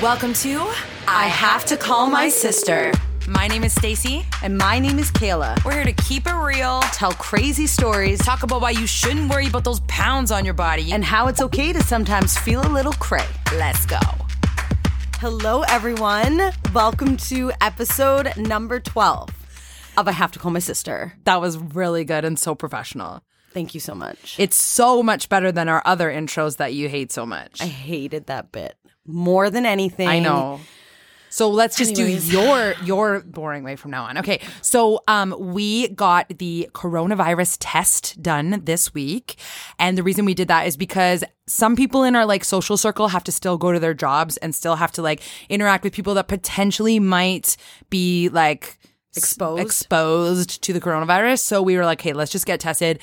Welcome to I Have to Call My Sister. My name is Stacey. And my name is Kayla. We're here to keep it real, Tell crazy stories talk about why you shouldn't worry about those pounds on your body, and how it's okay to sometimes feel a little cray. let's go. Hello, everyone. Welcome to episode number 12 of I Have to Call My Sister. That was really good and so professional. Thank you so much. It's so much better than our other intros that you hate so much. I hated that bit more than anything. I know. So let's just Anyways. do your your boring way from now on. Okay. So um we got the coronavirus test done this week. And the reason we did that is because some people in our like social circle have to still go to their jobs and still have to like interact with people that potentially might be like Exposed. exposed to the coronavirus. So we were like, hey, let's just get tested.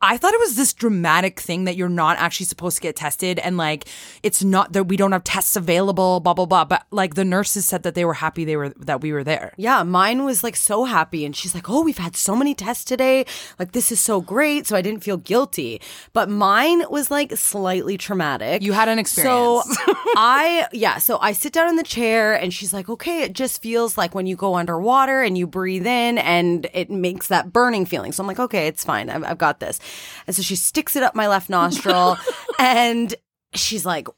I thought it was this dramatic thing that you're not actually supposed to get tested and like it's not that we don't have tests available, blah blah blah. But like the nurses said that they were happy they were that we were there. Yeah, mine was like so happy. And she's like, Oh, we've had so many tests today. Like, this is so great. So I didn't feel guilty. But mine was like slightly traumatic. You had an experience. So. I, yeah, so I sit down in the chair and she's like, Okay, it just feels like when you go underwater and you breathe in and it makes that burning feeling. So I'm like, Okay, it's fine. I've, I've got this. And so she sticks it up my left nostril and she's like,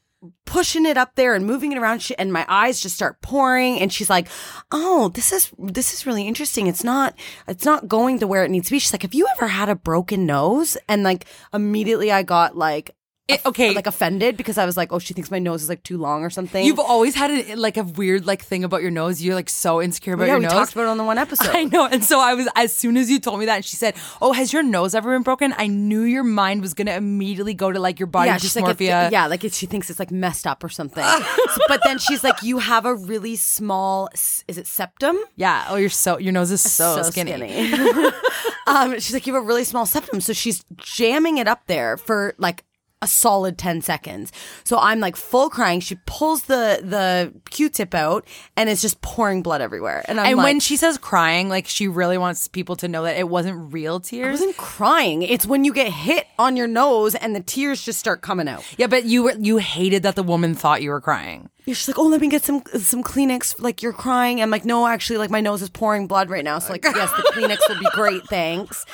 pushing it up there and moving it around She- and my eyes just start pouring and she's like oh this is this is really interesting it's not it's not going to where it needs to be she's like have you ever had a broken nose and like immediately i got like It- okay. like offended because i was like oh she thinks my nose is like too long or something You've always had a, like a weird like thing about your nose. You're like so insecure about yeah your we nose. talked about it on the one episode I know. And so I was, as soon as you told me that, and she said, Oh, has your nose ever been broken? I knew your mind was going to immediately go to like your body yeah, she's like, dysmorphia. yeah, like she thinks it's like messed up or something. So- but then she's like, you have a really small, is it septum? Yeah. Oh, you're so, your nose is so, skinny. um, she's like, you have a really small septum. So she's jamming it up there for like a solid 10 seconds. So I'm like full crying. She pulls the, the Q-tip out and it's just pouring blood everywhere. And I'm and like, when she says crying, like she really wants people to know that it wasn't real tears. I wasn't crying. It's when you get hit on your nose and the tears just start coming out. yeah, but you were, you hated that the woman thought you were crying. She's like, oh, let me get some some Kleenex. Like you're crying. I'm like, no, actually, like my nose is pouring blood right now. So like, yes, the Kleenex will be great, thanks.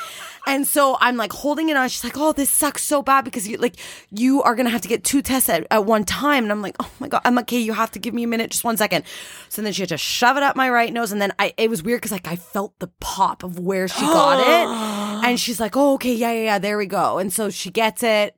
And so I'm like holding it on. She's like, oh, this sucks so bad because you like you are gonna have to get two tests at, at one time. And I'm like, oh my god. I'm like, okay, you have to give me a minute, just one second. So then she had to shove it up my right nose, and then I it was weird because like I felt the pop of where she got it, and she's like, oh, okay, yeah, yeah, yeah, there we go. And so she gets it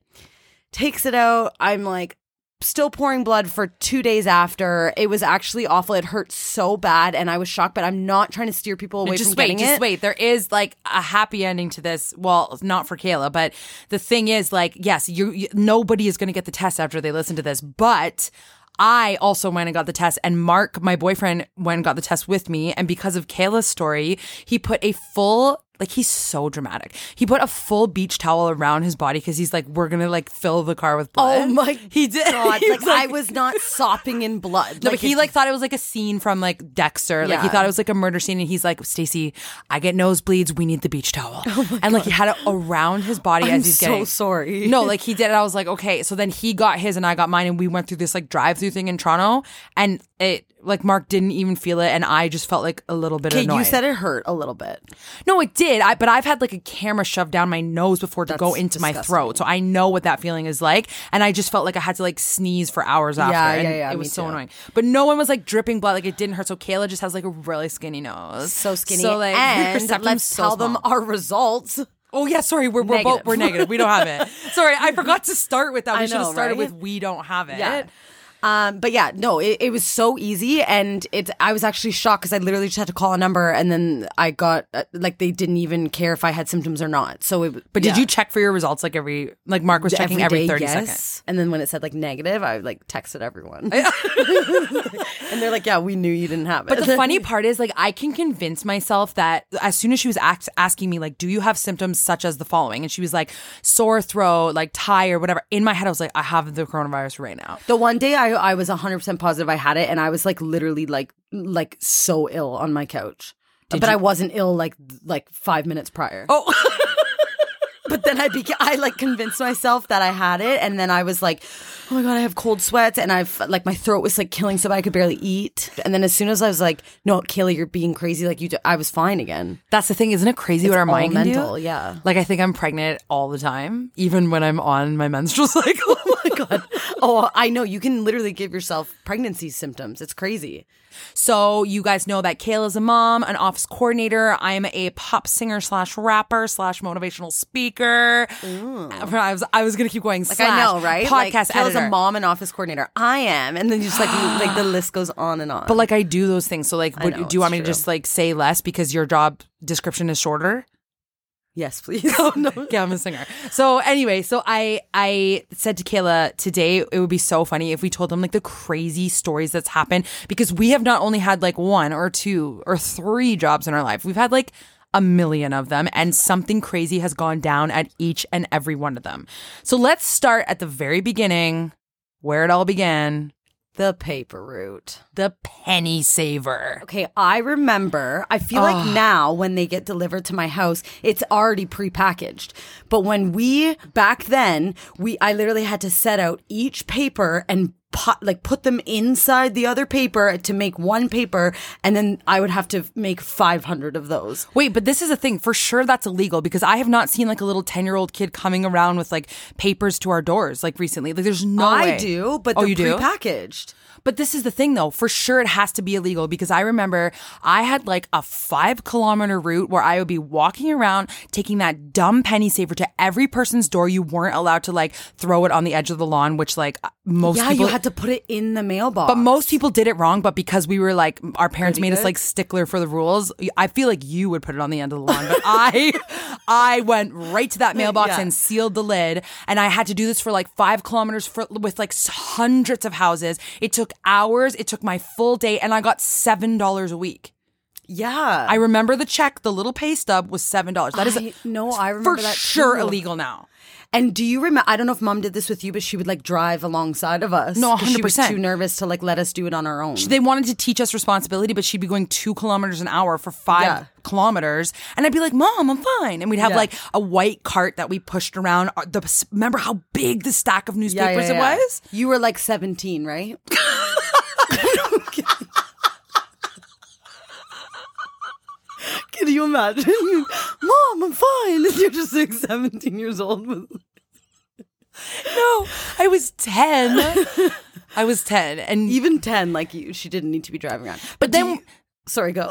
takes it out. I'm like still pouring blood for two days after. It was actually awful. It hurt so bad, and I was shocked. But I'm not trying to steer people away just from wait, getting just it. wait. There is like a happy ending to this. Well, not for Kayla, but the thing is, like, yes, you, you nobody is going to get the test after they listen to this, but. I also went and got the test, and Mark, my boyfriend, went and got the test with me. And because of Kayla's story, he put a full, like, he's so dramatic. He put a full beach towel around his body because he's like, we're gonna like fill the car with oh blood. Oh my he did. God, He like, was I was not sopping in blood. no, but he like thought it was like a scene from like Dexter. Like he thought it was like a murder scene, and he's like, "Stacey, I get nosebleeds. We need the beach towel." Oh and like he had it around his body Oh I'm as he's so getting. So sorry. No, like he did. And I was like, okay. So then he got his, and I got mine, and we went through this like drive-through thing in Toronto, and it like Mark didn't even feel it, and I just felt like a little bit Okay, annoyed. you said it hurt a little bit. no, it did. I, but I've had like a camera shoved down my nose before to go into my disgusting. throat, so I know what that feeling is like. And I just felt like I had to like sneeze for hours after. Yeah, and yeah, yeah, It me was so too. annoying. But no one was like dripping blood. Like it didn't hurt. So Kayla just has like a really skinny nose. So skinny. So like her and septum's let's so tell them small. our results. Oh yeah, sorry, we're, we're both Negative. we're negative. We don't have it. Sorry, I forgot to start with that. We I should have know, started right? with we don't have it. Yeah. Um, but yeah, no, it, it was so easy, and it. I was actually shocked because I literally just had to call a number, and then I got uh, like they didn't even care if I had symptoms or not. So, it, But did yeah. you check for your results like every like Mark was checking every, day, 30 yes. seconds? And then when it said like negative, I like texted everyone, and they're like, "Yeah, we knew you didn't have it." But the funny part is, like, I can convince myself that as soon as she was act- asking me, like, do you have symptoms such as the following? And she was like, sore throat, like tired, whatever. In my head, I was like, I have the coronavirus right now. The one day I I was 100% positive I had it and I was like literally like like so ill on my couch. but I wasn't ill like like 5 minutes prior. Oh, But then I beca- I like convinced myself that I had it and then I was like, "Oh my god, I have cold sweats and I've like my throat was like killing so bad I could barely eat." And then as soon as I was like, "No, Kayla, you're being crazy." Like you do- I was fine again. that's the thing. Isn't it crazy what our mind can mental, do? yeah. Like, I think I'm pregnant all the time, even when I'm on my menstrual cycle. Oh my god. Oh, I know you can literally give yourself pregnancy symptoms. It's crazy. So you guys know that Kayla's a mom, an office coordinator. I'm a pop singer slash rapper slash motivational speaker. I was I was gonna keep going. Like I know, right? Podcast Kayla's editor. a mom and office coordinator. I am, and then just like like the list goes on and on. But like I do those things. So like, would, know, do you want me to just like say less because your job description is shorter? yes, please. Oh no. Yeah, I'm a singer. So anyway, so I I said to Kayla today it would be so funny if we told them like the crazy stories that's happened because we have not only had like one or two or three jobs in our life. We've had like a million of them and something crazy has gone down at each and every one of them. So let's start at the very beginning where it all began, The paper route. The penny saver. Okay, I remember. I feel like now when they get delivered to my house, it's already prepackaged. But when we back then, we I literally had to set out each paper and put, like put them inside the other paper to make one paper, and then I would have to make five hundred of those. Wait, but this is a thing. For sure that's illegal because I have not seen like a little 10 year old kid coming around with like papers to our doors like recently. Like there's no I way. do, but oh, they're you do? prepackaged. But this is the thing though. For sure it has to be illegal because I remember I had like a five kilometer route where I would be walking around taking that dumb penny saver to every person's door. You weren't allowed to like throw it on the edge of the lawn, which like most yeah, people you had to put it in the mailbox. but most people did it wrong, but because we were like our parents Pretty made us like stickler for the rules. I feel like you would put it on the end of the lawn, but I I went right to that mailbox Yeah. and sealed the lid, and I had to do this for like five kilometers for, with like hundreds of houses. It took hours. It took my full day, and I got seven dollars a week. yeah, I remember the check, the little pay stub was seven dollars. That is I- no, I remember for that sure too. illegal now. And do you remember? I don't know if mom did this with you, but she would like drive alongside of us. No, She was 100%. too nervous to like let us do it on our own. They wanted to teach us responsibility, but she'd be going two kilometers an hour for five Yeah. kilometers, and I'd be like, "Mom, I'm fine." And we'd have Yeah. like a white cart that we pushed around. The remember how big the stack of newspapers yeah. it was? You were like 17, right? Can you imagine? Mom, I'm fine. And you're just like 17 years old. No, I was ten. I was ten, and Even 10, like you, she didn't need to be driving around. but do then you- sorry, go.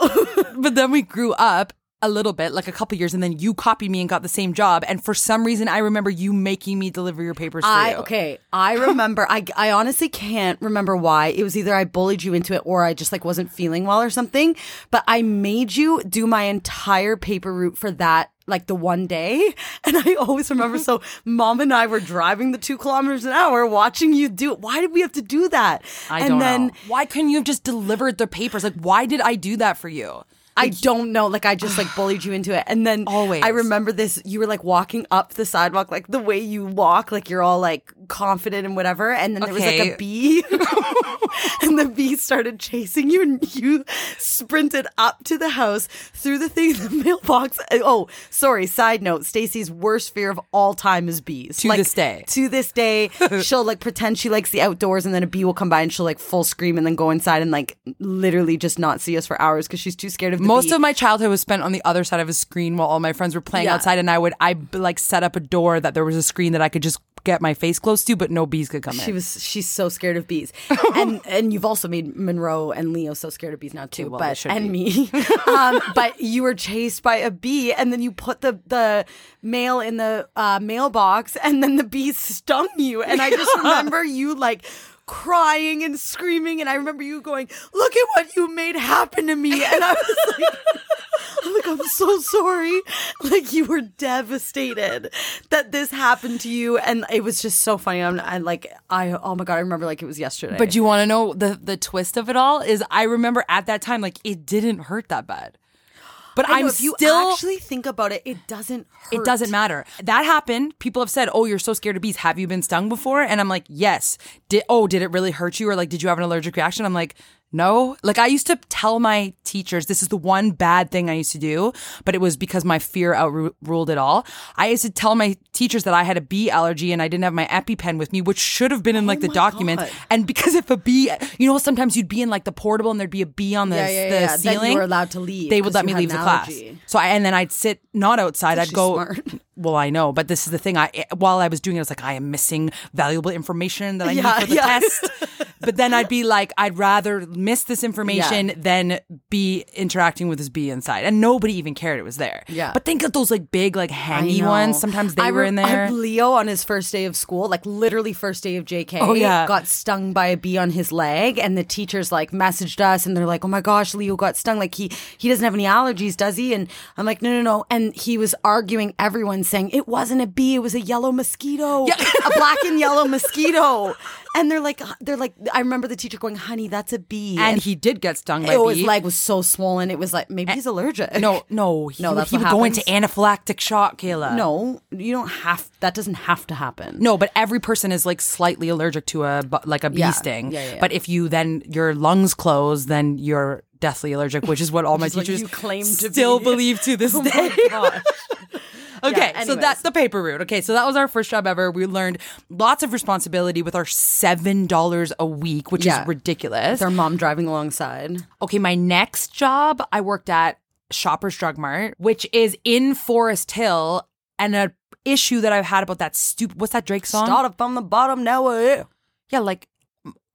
but then we grew up a little bit, like a couple years, and then you copied me and got the same job. And for some reason, I remember you making me deliver your papers for I you. okay. I remember. I I honestly can't remember why. It was either I bullied you into it or I just like wasn't feeling well or something. But I made you do my entire paper route for that. Like the one day, and I always remember. So, mom and I were driving the two kilometers an hour, watching you do it. Why did we have to do that? I and don't then know. Why couldn't you have just delivered the papers? Like, why did I do that for you? I don't know. Like I just like bullied you into it. And then Always. I remember this you were like walking up the sidewalk, like the way you walk, like you're all like confident and whatever. And then there was like a bee. and the bee started chasing you and you sprinted up to the house through the thing in the mailbox. Oh, oh, sorry, side note, Stacey's worst fear of all time is bees. To Like, this day. To this day, she'll like pretend she likes the outdoors and then a bee will come by and she'll like full scream and then go inside and like literally just not see us for hours because she's too scared of Most bee. of my childhood was spent on the other side of a screen while all my friends were playing Yeah. outside, and I would I like set up a door that there was a screen that I could just get my face close to, but no bees could come She in. She was she's so scared of bees, and and you've also made Monroe and Leo so scared of bees now too. well, but and me, um, but you were chased by a bee, and then you put the the mail in the uh, mailbox, and then the bee stung you, and I just remember you like. Crying and screaming, and I remember you going, "Look at what you made happen to me!" And I was like, I'm like, I'm so sorry. Like you were devastated that this happened to you, and it was just so funny. I'm, I like, I oh my god, I remember like it was yesterday. But you want to know the the twist of it all is I remember at that time like it didn't hurt that bad, but I I'm if you still. actually think about it, it doesn't. hurt. it doesn't matter. That happened. People have said, "Oh, you're so scared of bees. Have you been stung before?" And I'm like, "Yes." Did oh, did it really hurt you, or like, did you have an allergic reaction? I'm like, no. Like, I used to tell my teachers this is the one bad thing I used to do, but it was because my fear outruled it all. I used to tell my teachers that I had a bee allergy and I didn't have my EpiPen with me, which should have been in like oh the my documents. God. And because if a bee, you know, sometimes you'd be in like the portable and there'd be a bee on the, Yeah, yeah, the yeah. Then you ceiling. were allowed to leave They would let me leave the class. So I, and then I'd sit not outside. I'd go. smart. Well, I know, but this is the thing. I eh, while I was doing it, I was like, I am missing valuable information that I Yeah, need for the yeah. test. but then I'd be like, I'd rather miss this information Yeah. than be interacting with this bee inside, and nobody even cared it was there. Yeah. But think of those like big, like hangy ones. Sometimes they I were re- in I- there. Leo on his first day of school, like literally first day of JK, Oh, yeah. got stung by a bee on his leg, and the teachers like messaged us, and they're like, "Oh my gosh, Leo got stung. Like he he doesn't have any allergies, does he?" And I'm like, "No, no, no." And he was arguing everyone, saying it wasn't a bee, it was a yellow mosquito, a black and yellow mosquito. And they're like, uh, they're like, I remember the teacher going, "Honey, that's a bee." and he did get stung by a his leg was so swollen. It was like maybe he's allergic. no, no, he, No, that's he would go into anaphylactic shock, Kayla. no, you don't have. That doesn't have to happen. No, but every person is like slightly allergic to a like a bee Yeah. sting. Yeah, yeah, yeah. But if you then your lungs close, then you're deathly allergic, which is what all my teachers claim to still be. believe to this Oh day. Okay, Yeah, so that's the paper route. Okay, so that was our first job ever. We learned lots of responsibility with our seven dollars a week, which Yeah. is ridiculous. With our mom driving alongside. Okay, my next job, I worked at Shoppers Drug Mart, which is in Forest Hill, and a issue that I've had about that stupid. What's that Drake song? Started from the bottom, now we're here. Yeah, like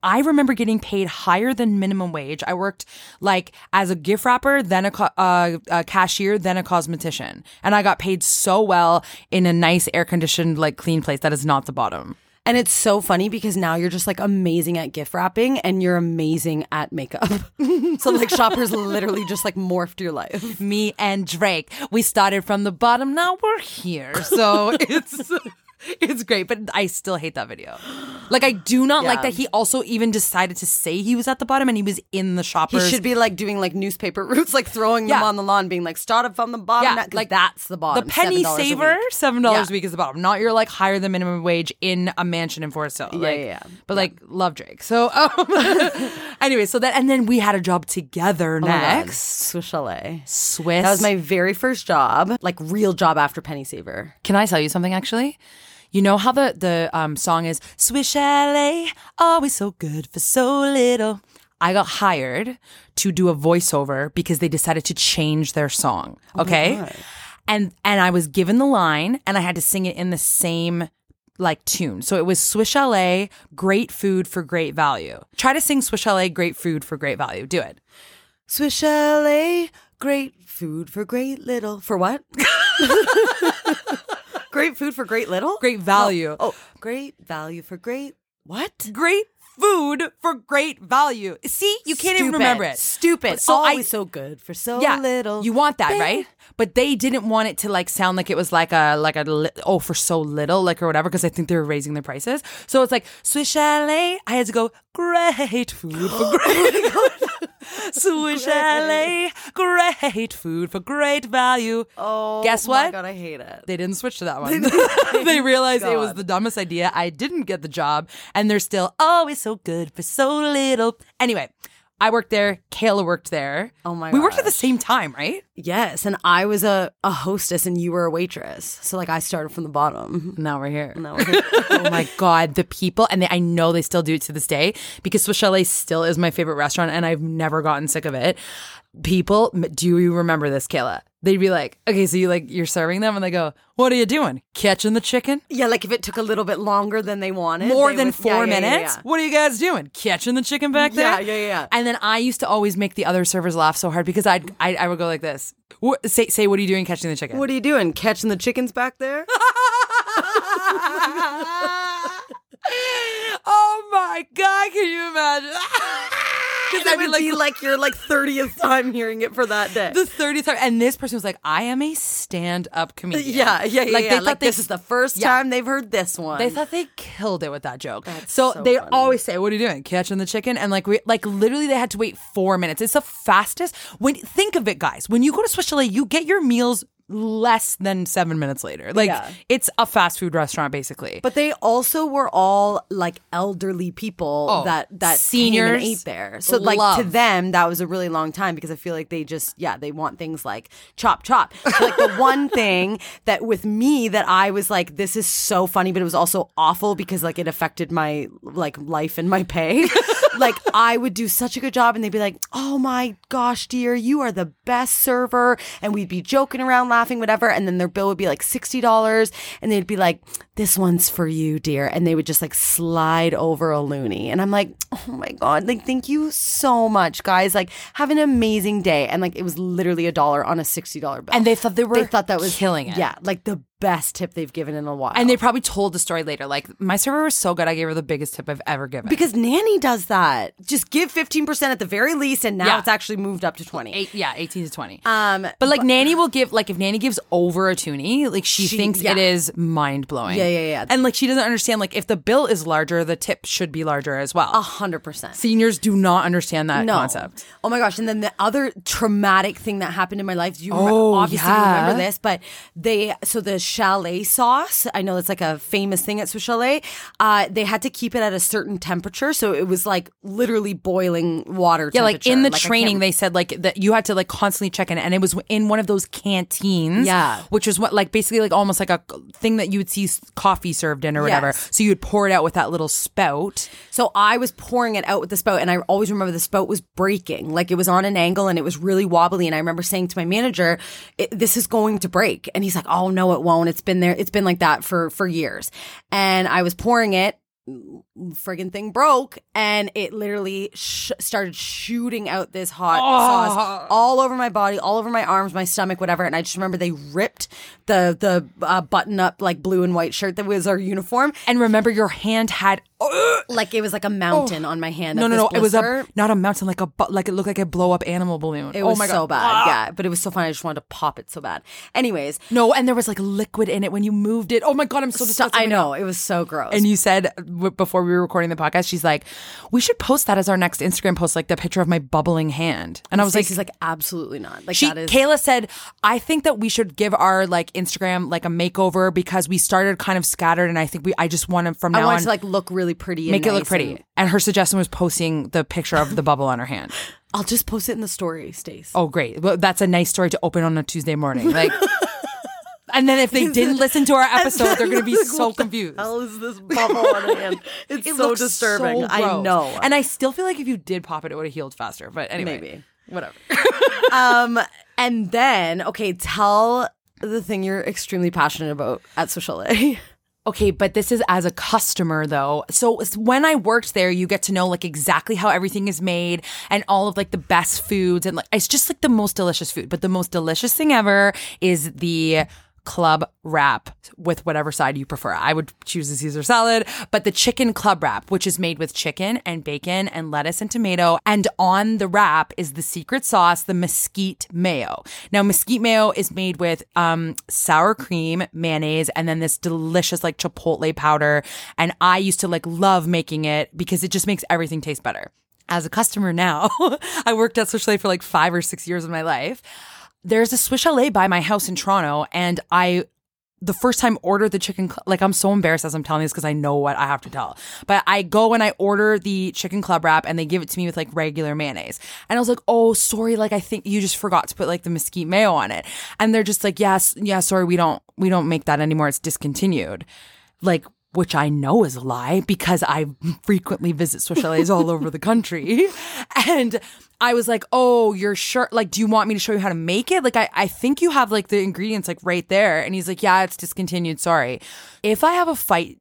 I remember getting paid higher than minimum wage. I worked like as a gift wrapper, then a, co- uh, a cashier, then a cosmetician, and I got paid so well in a nice air conditioned, like clean place. That is not the bottom. And it's so funny because now you're just like amazing at gift wrapping and you're amazing at makeup. so like shoppers literally just like morphed your life. Me and Drake, we started from the bottom. Now we're here, so it's. It's great, but I still hate that video. Like, I do not like that he also even decided to say he was at the bottom and he was in the shoppers. He should be like doing like newspaper routes, like throwing them on the lawn, being like started from the bottom. Yeah, like that's the bottom. The penny $7 a saver, week. seven dollars Yeah. a week is the bottom. Not your like higher than minimum wage in a mansion in Forest Hill. Like, yeah, yeah. But like love Drake. So um, anyway, so that and then we had a job together Oh next. Swiss Chalet. Swiss. That was my very first job, like real job after Penny Saver. Can I tell you something actually? You know how the the um, song is Swiss Chalet, always so good for so little. I got hired to do a voiceover because they decided to change their song. Okay. and and I was given the line and I had to sing it in the same like tune. So it was Swiss Chalet, great food for great value. Try to sing Swiss Chalet, great food for great value. Do it. Swiss Chalet, great food for great little. For what? great food for great little? Great value. Oh, great value for great. What? Great food for great value. See, you can't even remember it. Stupid. But so I- Always so good for so yeah, little. You want that, right? But they didn't want it to like sound like it was like a like a li- oh for so little like or whatever because I think they were raising their prices. So it's like Swiss Chalet. I had to go great food for great. Swiss Chalet, great food for great value. Oh, Guess what? my? God, I hate it. They didn't switch to that one. they realized it was God. the dumbest idea. I didn't get the job, and they're still always so good for so little. Anyway, I worked there. Kayla worked there. Oh my We worked at the same time, right? Yes, and I was a, a hostess and you were a waitress. So like I started from the bottom. Now we're here. Now we're here. oh my god, the people, and they, I know they still do it to this day because Swiss Chalet still is my favorite restaurant, and I've never gotten sick of it. People, do you remember this, Kayla? They'd be like, okay, so you like you're serving them, and they go, "What are you doing? Catching the chicken?" yeah, like if it took a little bit longer than they wanted. More they than would- four yeah, yeah, yeah, minutes? yeah. What are you guys doing? Catching the chicken back there? Yeah, yeah, yeah. And then I used to always make the other servers laugh so hard because I'd, I I would go like this. What, say say, what are you doing catching the chicken? What are you doing? Catching the chickens back there? oh my god! Can you imagine? Because be would be like your like thirtieth time hearing it for that day. the 30th time. And this person was like, I am a stand up comedian. yeah, yeah, yeah. Like, yeah. they thought like they, this is the first Yeah. time they've heard this one. they thought they killed it with that joke. so so they funny. always say, What are you doing? Catching the chicken? And like, we, like literally, they had to wait four minutes. It's the fastest. When Think of it, guys. When you go to Swiss Chalet, you get your meals less than seven minutes later. Like, Yeah. it's a fast food restaurant, basically. But they also were all like elderly people Oh, that that seniors ate there. So like to them that was a really long time because I feel like they just yeah they want things like chop chop. So, like the one thing that with me that I was like this is so funny, but it was also awful because like it affected my like life and my pay. like I would do such a good job and they'd be like, "Oh my gosh, dear, you are the best server," and we'd be joking around, laughing, whatever, and then their bill would be like sixty dollars, and they'd be like, "This one's for you, dear," and they would just like slide over a loonie, and I'm like, "Oh my god, like thank you so much, guys. Like have an amazing day," and like it was literally a dollar on a sixty dollar bill, And they thought they were they thought that was killing it. Yeah, like the best tip they've given in a while, And they probably told the story later. Like, my server was so good, I gave her the biggest tip I've ever given. Because Nanny does that. Just give 15% at the very least, and now Yeah. it's actually moved up to 20. Eight, yeah, 18 to 20. Um, But like Nanny will give like if Nanny gives over a toonie, like she, She- thinks yeah. it is mind blowing. Yeah, yeah, yeah. And like she doesn't understand like if the bill is larger, the tip should be larger as well. a hundred percent. Seniors do not understand that No. concept. Oh my gosh. And then the other traumatic thing that happened in my life, you Oh, remember, obviously yeah. remember this, but they, so the chalet sauce, I know it's like a famous thing at Swiss Chalet, uh, they had to keep it at a certain temperature. So it was like literally boiling water Yeah, like in the. I training, they said like that you had to like constantly check in, and it was in one of those canteens. Yeah. which was what like basically like almost like a thing that you would see coffee served in or whatever. Yes. So you would pour it out with that little spout. So I was pouring it out with the spout, and I always remember the spout was breaking. Like it was on an angle and it was really wobbly. And I remember saying to my manager, "This is going to break," and he's like, "Oh no, it won't. It's been there. It's been like that for for years." And I was pouring it. Friggin' thing broke, and it literally sh- started shooting out this hot sauce all over my body, all over my arms, my stomach, whatever. And I just remember they ripped the the uh, button up like blue and white shirt that was our uniform, And remember, your hand had like it was like a mountain on my hand. no, no, no. It was a not a mountain, like a like it looked like a blow up animal balloon. It oh was my so God. Ah! bad, yeah. But it was so funny. I just wanted to pop it so bad. Anyways, No, and there was like liquid in it when you moved it. Oh my god, I'm so so, disgusted. I know it was so gross. And you said before we were recording the podcast, she's like, "We should post that as our next Instagram post, like the picture of my bubbling hand." And I was like, "She's like, absolutely not. Like she, that is Kayla said, I think that we should give our like Instagram like a makeover because we started kind of scattered, and I think we, I just want to from I now want on it to like look really pretty. make and it look pretty. and- And her suggestion was posting the picture of the bubble on her hand. I'll just post it in the story, Stace. Oh, great! Well, that's a nice story to open on a Tuesday morning, like. And then if they didn't listen to our episode, they're going to be so what the confused. hell is this bubble on hand? It's It so looks disturbing. so I gross. know. And I still feel like if you did pop it, it would have healed faster. But anyway, Maybe. whatever. um, and then okay, tell the thing you're extremely passionate about at Swiss Chalet. Okay, but this is as a customer though. So it's- when I worked there, you get to know like exactly how everything is made and all of like the best foods and like it's just like the most delicious food. But the most delicious thing ever is the club wrap with whatever side you prefer. I would choose the Caesar salad, but the chicken club wrap, which is made with chicken and bacon and lettuce and tomato. And on the wrap is the secret sauce, the mesquite mayo. Now, mesquite mayo is made with um, sour cream, mayonnaise, and then this delicious like chipotle powder. And I used to like love making it because it just makes everything taste better. as a customer now. I worked at Chalet for like five or six years of my life. There's a Swiss Chalet by my house in Toronto, and I the first time ordered the chicken cl- like I'm so embarrassed as I'm telling this because I know what I have to tell. But I go and I order the chicken club wrap and they give it to me with like regular mayonnaise. And I was like, "Oh, sorry, like I think you just forgot to put like the mesquite mayo on it." And they're just like, "Yes, yeah, sorry, we don't we don't make that anymore. It's discontinued." Like which I know is a lie because I frequently visit Swiss chalets all over the country. And I was like, oh, you're sure? Like, do you want me to show you how to make it? Like, I, I think you have like the ingredients like right there. And he's like, yeah, it's discontinued. Sorry. If I have a fight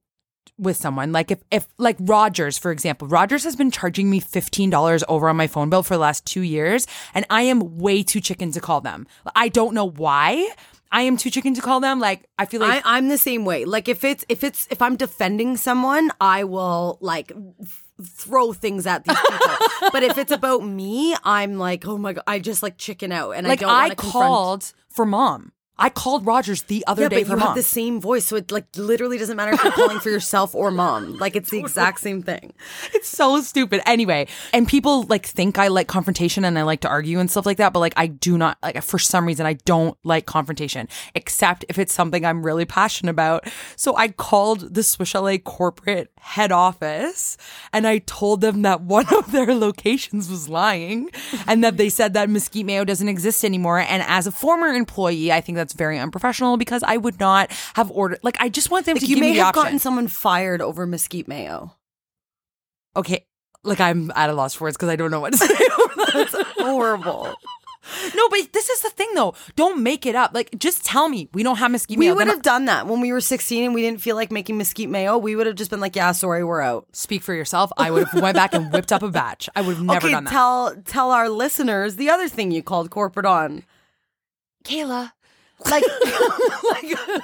with someone, like if, if like Rogers, for example, Rogers has been charging me $15 over on my phone bill for the last two years. And I am way too chicken to call them. I don't know why. I am too chicken to call them. Like I feel like I, I'm the same way. Like if it's if it's if I'm defending someone, I will like f- throw things at these people. but if it's about me, I'm like, oh my god, I just like chicken out, and like I don't I, confront- called for mom. I called Rogers the other Yeah, day but for you mom. have the same voice, so it like literally doesn't matter if you're calling for yourself or mom. Like it's the exact same thing. It's so stupid. Anyway, and people like think I like confrontation and I like to argue and stuff like that, but like I do not like for some reason I don't like confrontation except if it's something I'm really passionate about. So I called the Swiss Chalet corporate head office and I told them that one of their locations was lying and that they said that mesquite mayo doesn't exist anymore and as a former employee, I think that's very unprofessional because I would not have ordered like I just want them Like to you give may me the have option. gotten someone fired over mesquite mayo. okay, like I'm at a loss for words because I don't know what to say. That's horrible. No, but this is the thing though. Don't make it up. Like, just tell me we don't have mesquite We mayo. would have done that when we were 16 and we didn't feel like making mesquite mayo. We would have just been like, "Yeah, sorry, we're out." speak for yourself. I would have went back and whipped up a batch. I would have never okay, done that. tell tell our listeners the other thing you called corporate on. Kayla. Like, like,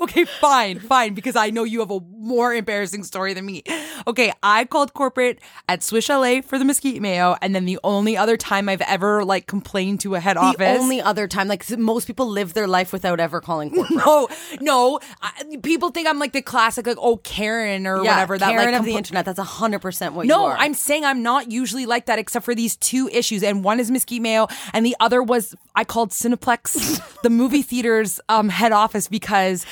okay, fine, fine, because I know you have a more embarrassing story than me. Okay, I called corporate at Swiss Chalet for the mesquite mayo, and then the only other time I've ever like complained to a head office. the office. only other time, like most people live their life without ever calling corporate. no, no. I, people think I'm like the classic, like oh Karen or yeah, whatever. That Karen like of the internet. That's hundred percent what you No. I'm saying I'm not usually like that except for these two issues. And one is Mesquite Mayo, and the other was I called Cineplex, the movie theater's um, head office, because.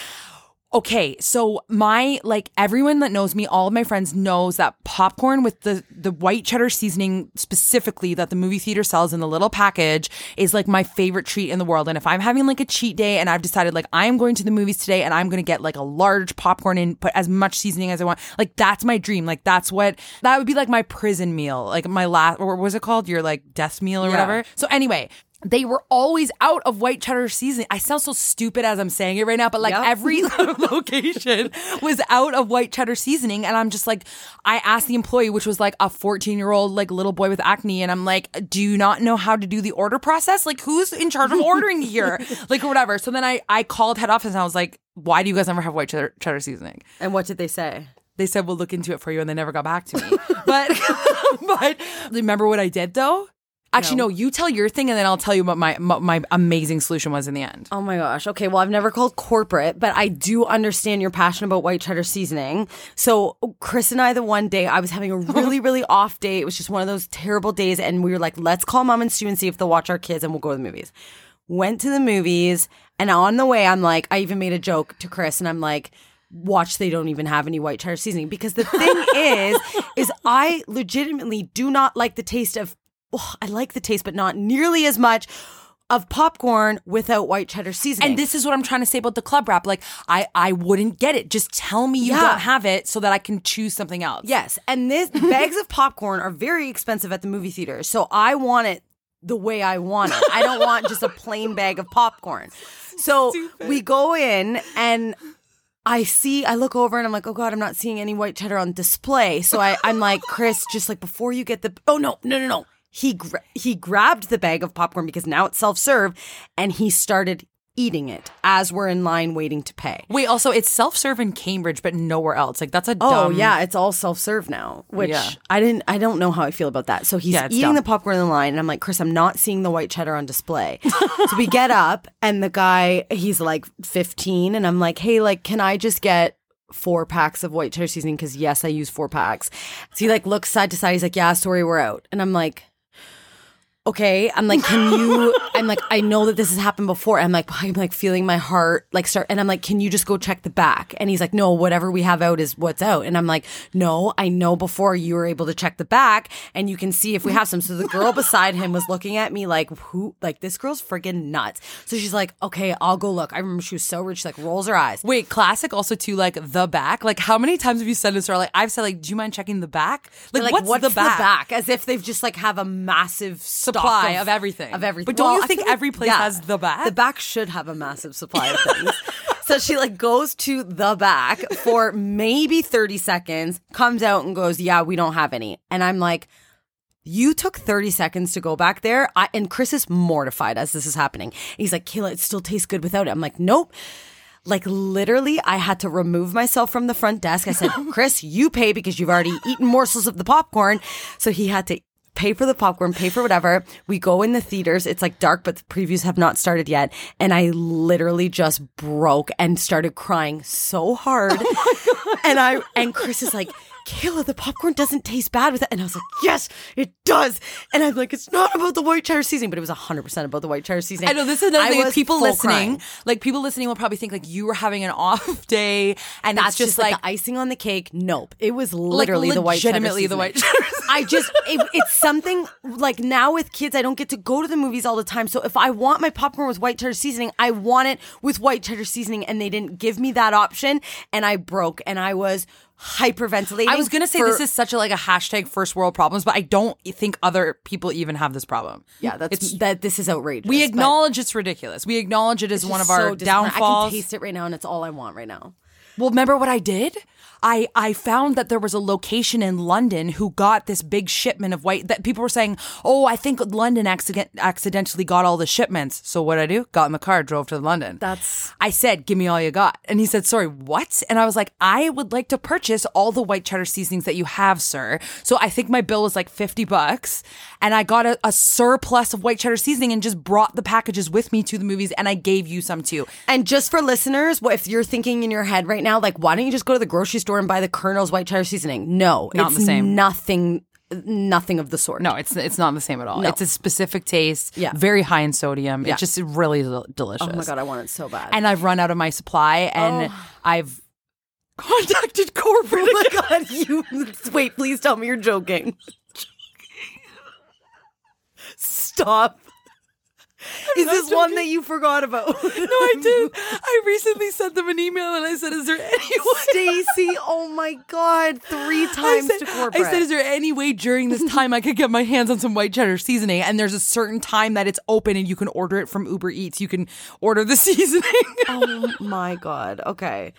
Okay, so my like everyone that knows me, all of my friends knows that popcorn with the the white cheddar seasoning specifically that the movie theater sells in the little package is like my favorite treat in the world. And if I'm having like a cheat day and I've decided like I am going to the movies today and I'm going to get like a large popcorn and put as much seasoning as I want, like that's my dream. Like that's what that would be like my prison meal, like my last or what was it called? Your like death meal or Yeah. whatever. So anyway, they were always out of white cheddar seasoning. I sound so stupid as I'm saying it right now, but like Yep. every location was out of white cheddar seasoning. And I'm just like, I asked the employee, which was like a 14 year old like little boy with acne, and I'm like, do you not know how to do the order process? Like, who's in charge of ordering here? like, or whatever. So then I I called head office and I was like, why do you guys never have white cheddar, cheddar seasoning? and what did they say? They said we'll look into it for you, and they never got back to me. but but remember what I did though? Actually, no. You tell your thing, and then I'll tell you what my my, my amazing solution was in the end. Oh my gosh. Okay. Well, I've never called corporate, but I do understand your passion about white cheddar seasoning. So, Chris and I, the one day, I was having a really, really off day. It was just one of those terrible days. And we were like, let's call mom and Stu and see if they'll watch our kids and we'll go to the movies. Went to the movies. And on the way, I'm like, I even made a joke to Chris and I'm like, watch they don't even have any white cheddar seasoning because the thing is is i legitimately do not like the taste of oh, i like the taste but not nearly as much of popcorn without white cheddar seasoning And this is what I'm trying to say about the club wrap. Like, I I wouldn't get it. Just tell me you Yeah. don't have it so that I can choose something else. yes and this bags of popcorn are very expensive at the movie theater so i want it the way i want it i don't want just a plain bag of popcorn so we go in and I see, I look over and I'm like, oh God, I'm not seeing any white cheddar on display. So I, I'm like, Chris, just like before you get the, oh no, no, no, no. He, gra- he grabbed the bag of popcorn because now it's self serve and he started eating it as we're in line waiting to pay. Wait, also, it's self serve in Cambridge, but nowhere else. Like, that's a Oh dumb. yeah, it's all self serve now, which Yeah. I didn't. I don't know how I feel about that. So he's Yeah, eating dumb. the popcorn in the line, and I'm like, Chris, I'm not seeing the white cheddar on display. so we get up, and the guy, he's like 15, and I'm like, hey, like, can I just get four packs of white cheddar seasoning because yes, I use four packs. So he like looks side to side. He's like, yeah, sorry, we're out. And I'm like, okay. I'm like, can you? I'm like, I know that this has happened before. I'm like, I'm like feeling my heart like start, and I'm like, can you just go check the back? And he's like, no, whatever we have out is what's out. And I'm like, no, I know before you were able to check the back, and you can see if we have some. So the girl beside him was looking at me like, who? Like this girl's freaking nuts. So she's like, okay, I'll go look. I remember she was so rich, she like rolls her eyes. Wait, classic also to like the back. Like, how many times have you said this? Or like, I've said, like, do you mind checking the back? Like, like what's, the, back? As if they've just like have a massive Supply of everything. Of everything. But don't you I think like- every place has the back? The back should have a massive supply of things. so she like goes to the back for maybe 30 seconds, comes out and goes, Yeah, we don't have any. And I'm like, you took 30 seconds to go back there. I, and Chris is mortified as this is happening. He's like, Kayla, it still tastes good without it. I'm like, nope. Like literally, I had to remove myself from the front desk. I said, Chris, you pay because you've already eaten morsels of the popcorn. So he had to pay for the popcorn, pay for whatever. We go in the theaters. It's like dark, but the previews have not started yet. And I literally just broke and started crying so hard. Oh and I and Chris is like, Kayla, the popcorn doesn't taste bad with it. And I was like, yes, it does. And I'm like, it's not about the white cheddar seasoning, but it was 100% about the white cheddar seasoning. I know this is another I thing. People listening, crying. like people listening, will probably think like you were having an off day, and That's it's just, like, like, the icing on the cake. Nope. It was literally the white cheddar legitimately the white seasoning. cheddar I just it, it's something like now with kids I don't get to go to the movies all the time. So if I want my popcorn with white cheddar seasoning, I want it with white cheddar seasoning and they didn't give me that option and I broke and I was hyperventilating. I was gonna say for- this is such a like a hashtag first world problems, but I don't think other people even have this problem. yeah, that's It's- that this is outrageous. we acknowledge it's ridiculous. We acknowledge it as one of just our so disappointing. I can taste it right now and it's all I want right now. Well, remember what I did? I I found that there was a location in London who got this big shipment of white that people were saying, "Oh, I think London accident, accidentally got all the shipments." So what did I do? Got in the car, drove to London. That's- I said, "Give me all you got." And he said, "Sorry, what?" And I was like, "I would like to purchase all the white cheddar seasonings that you have, sir." So I think my bill was like 50 bucks, and I got a, a surplus of white cheddar seasoning and just brought the packages with me to the movies and I gave you some too. And just for listeners, what if you're thinking in your head right now, like, why don't you just go to the grocery store and buy the Kernels white cheddar seasoning? No, Not it's the same. Nothing, nothing of the sort. No, it's it's not the same at all. No. It's a specific taste. Yeah. Very high in sodium. Yeah. It's just really del- delicious. Oh my god, I want it so bad. And I've run out of my supply and oh. I've contacted corporate. oh my god, you wait. Please tell me you're joking. Stop. Is this one that you forgot about? no, I did. I recently sent them an email and I said, "Is there any way?" Stacey, oh my god, three times said, to corporate. I said, "Is there any way during this time I could get my hands on some white cheddar seasoning?" And there's a certain time that it's open and you can order it from Uber Eats. You can order the seasoning. oh my god. Okay.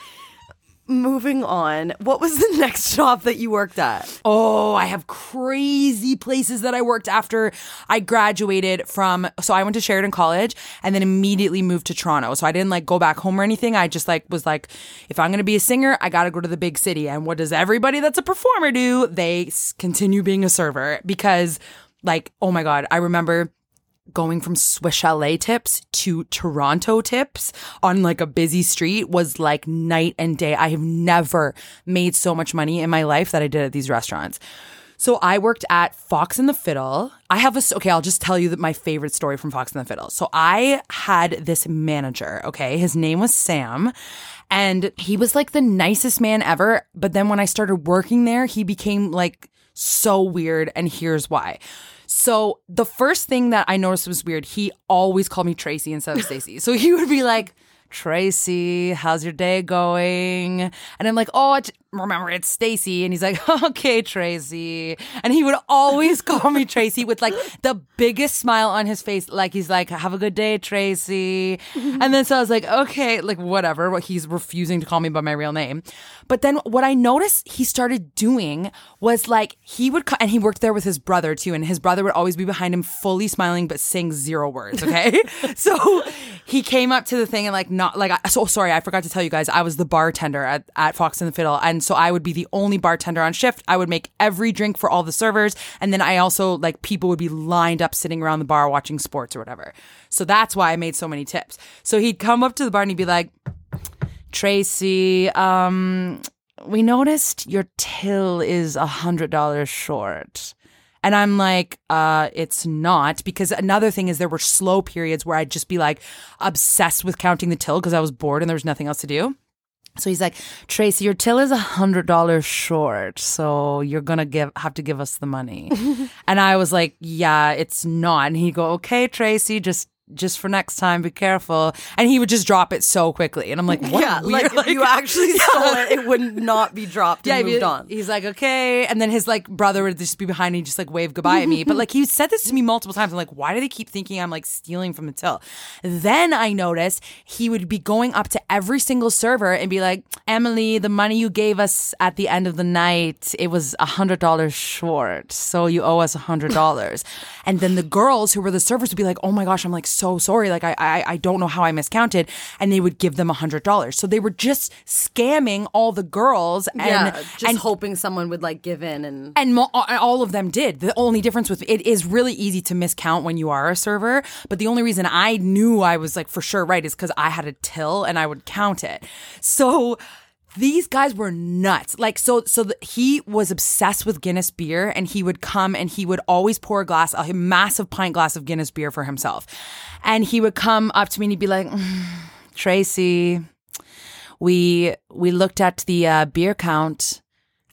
Moving on. What was the next job that you worked at? Oh, I have crazy places that I worked after I graduated from. So I went to Sheridan College and then immediately moved to Toronto. So I didn't like go back home or anything. I just like was like, if I'm going to be a singer, I got to go to the big city. And what does everybody that's a performer do? They continue being a server because like, oh my God, I remember going from Swiss Chalet tips to Toronto tips on like a busy street was like night and day. I have never made so much money in my life that I did at these restaurants. So I worked at Fox and the Fiddle. I have a okay. I'll just tell you that my favorite story from Fox and the Fiddle. So I had this manager. Okay, his name was Sam, and he was like the nicest man ever. But then when I started working there, he became like so weird. And here's why. So the first thing that I noticed was weird. He always called me Tracy instead of Stacey. So he would be like, Tracy, how's your day going? And I'm like, oh, remember it's Stacey. And he's like, okay, Tracy. And he would always call me Tracy with like the biggest smile on his face. Like he's like, have a good day, Tracy. And then so I was like, okay, like whatever. But he's refusing to call me by my real name. But then what I noticed he started doing was like he would, co- and he worked there with his brother too. And his brother would always be behind him, fully smiling, but saying zero words. Okay. so he came up to the thing and like not like, I, so sorry, I forgot to tell you guys, I was the bartender at, at Fox and the Fiddle. And so I would be the only bartender on shift. I would make every drink for all the servers. And then I also like people would be lined up sitting around the bar watching sports or whatever. So that's why I made so many tips. So he'd come up to the bar and he'd be like, Tracy, um, we noticed your till is a hundred dollars short. And I'm like, uh, it's not because another thing is there were slow periods where I'd just be like obsessed with counting the till because I was bored and there was nothing else to do. So he's like, Tracy, your till is a hundred dollars short, so you're gonna give have to give us the money. and I was like, Yeah, it's not. And he'd go, Okay, Tracy, just just for next time, be careful. And he would just drop it so quickly. And I'm like, what? yeah, a like if you actually stole it, it would not be dropped and yeah, moved on. He's like, okay. And then his like brother would just be behind me, and just like wave goodbye at me. But like he said this to me multiple times. I'm like, why do they keep thinking I'm like stealing from the till? Then I noticed he would be going up to every single server and be like, Emily, the money you gave us at the end of the night, it was a hundred dollars short. So you owe us a hundred dollars. and then the girls who were the servers would be like, oh my gosh, I'm like so sorry. Like I I, I don't know how I miscounted. And they would give them a hundred dollars. So they were just scamming all the girls and yeah, just and hoping someone would like give in and and mo- all of them did. The only difference with it is really easy to miscount when you are a server. But the only reason I knew I was like for sure right is because I had a till and I would count it. So these guys were nuts. Like so, so the, he was obsessed with Guinness beer, and he would come and he would always pour a glass, a massive pint glass of Guinness beer for himself, and he would come up to me and he'd be like, "Mm, "Tracy, we we looked at the uh, beer count."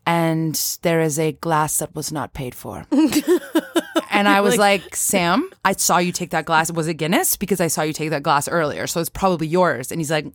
And there is a glass that was not paid for. and I was like, Sam, I saw you take that glass. Was it Guinness? Because I saw you take that glass earlier. So it's probably yours. And he's like,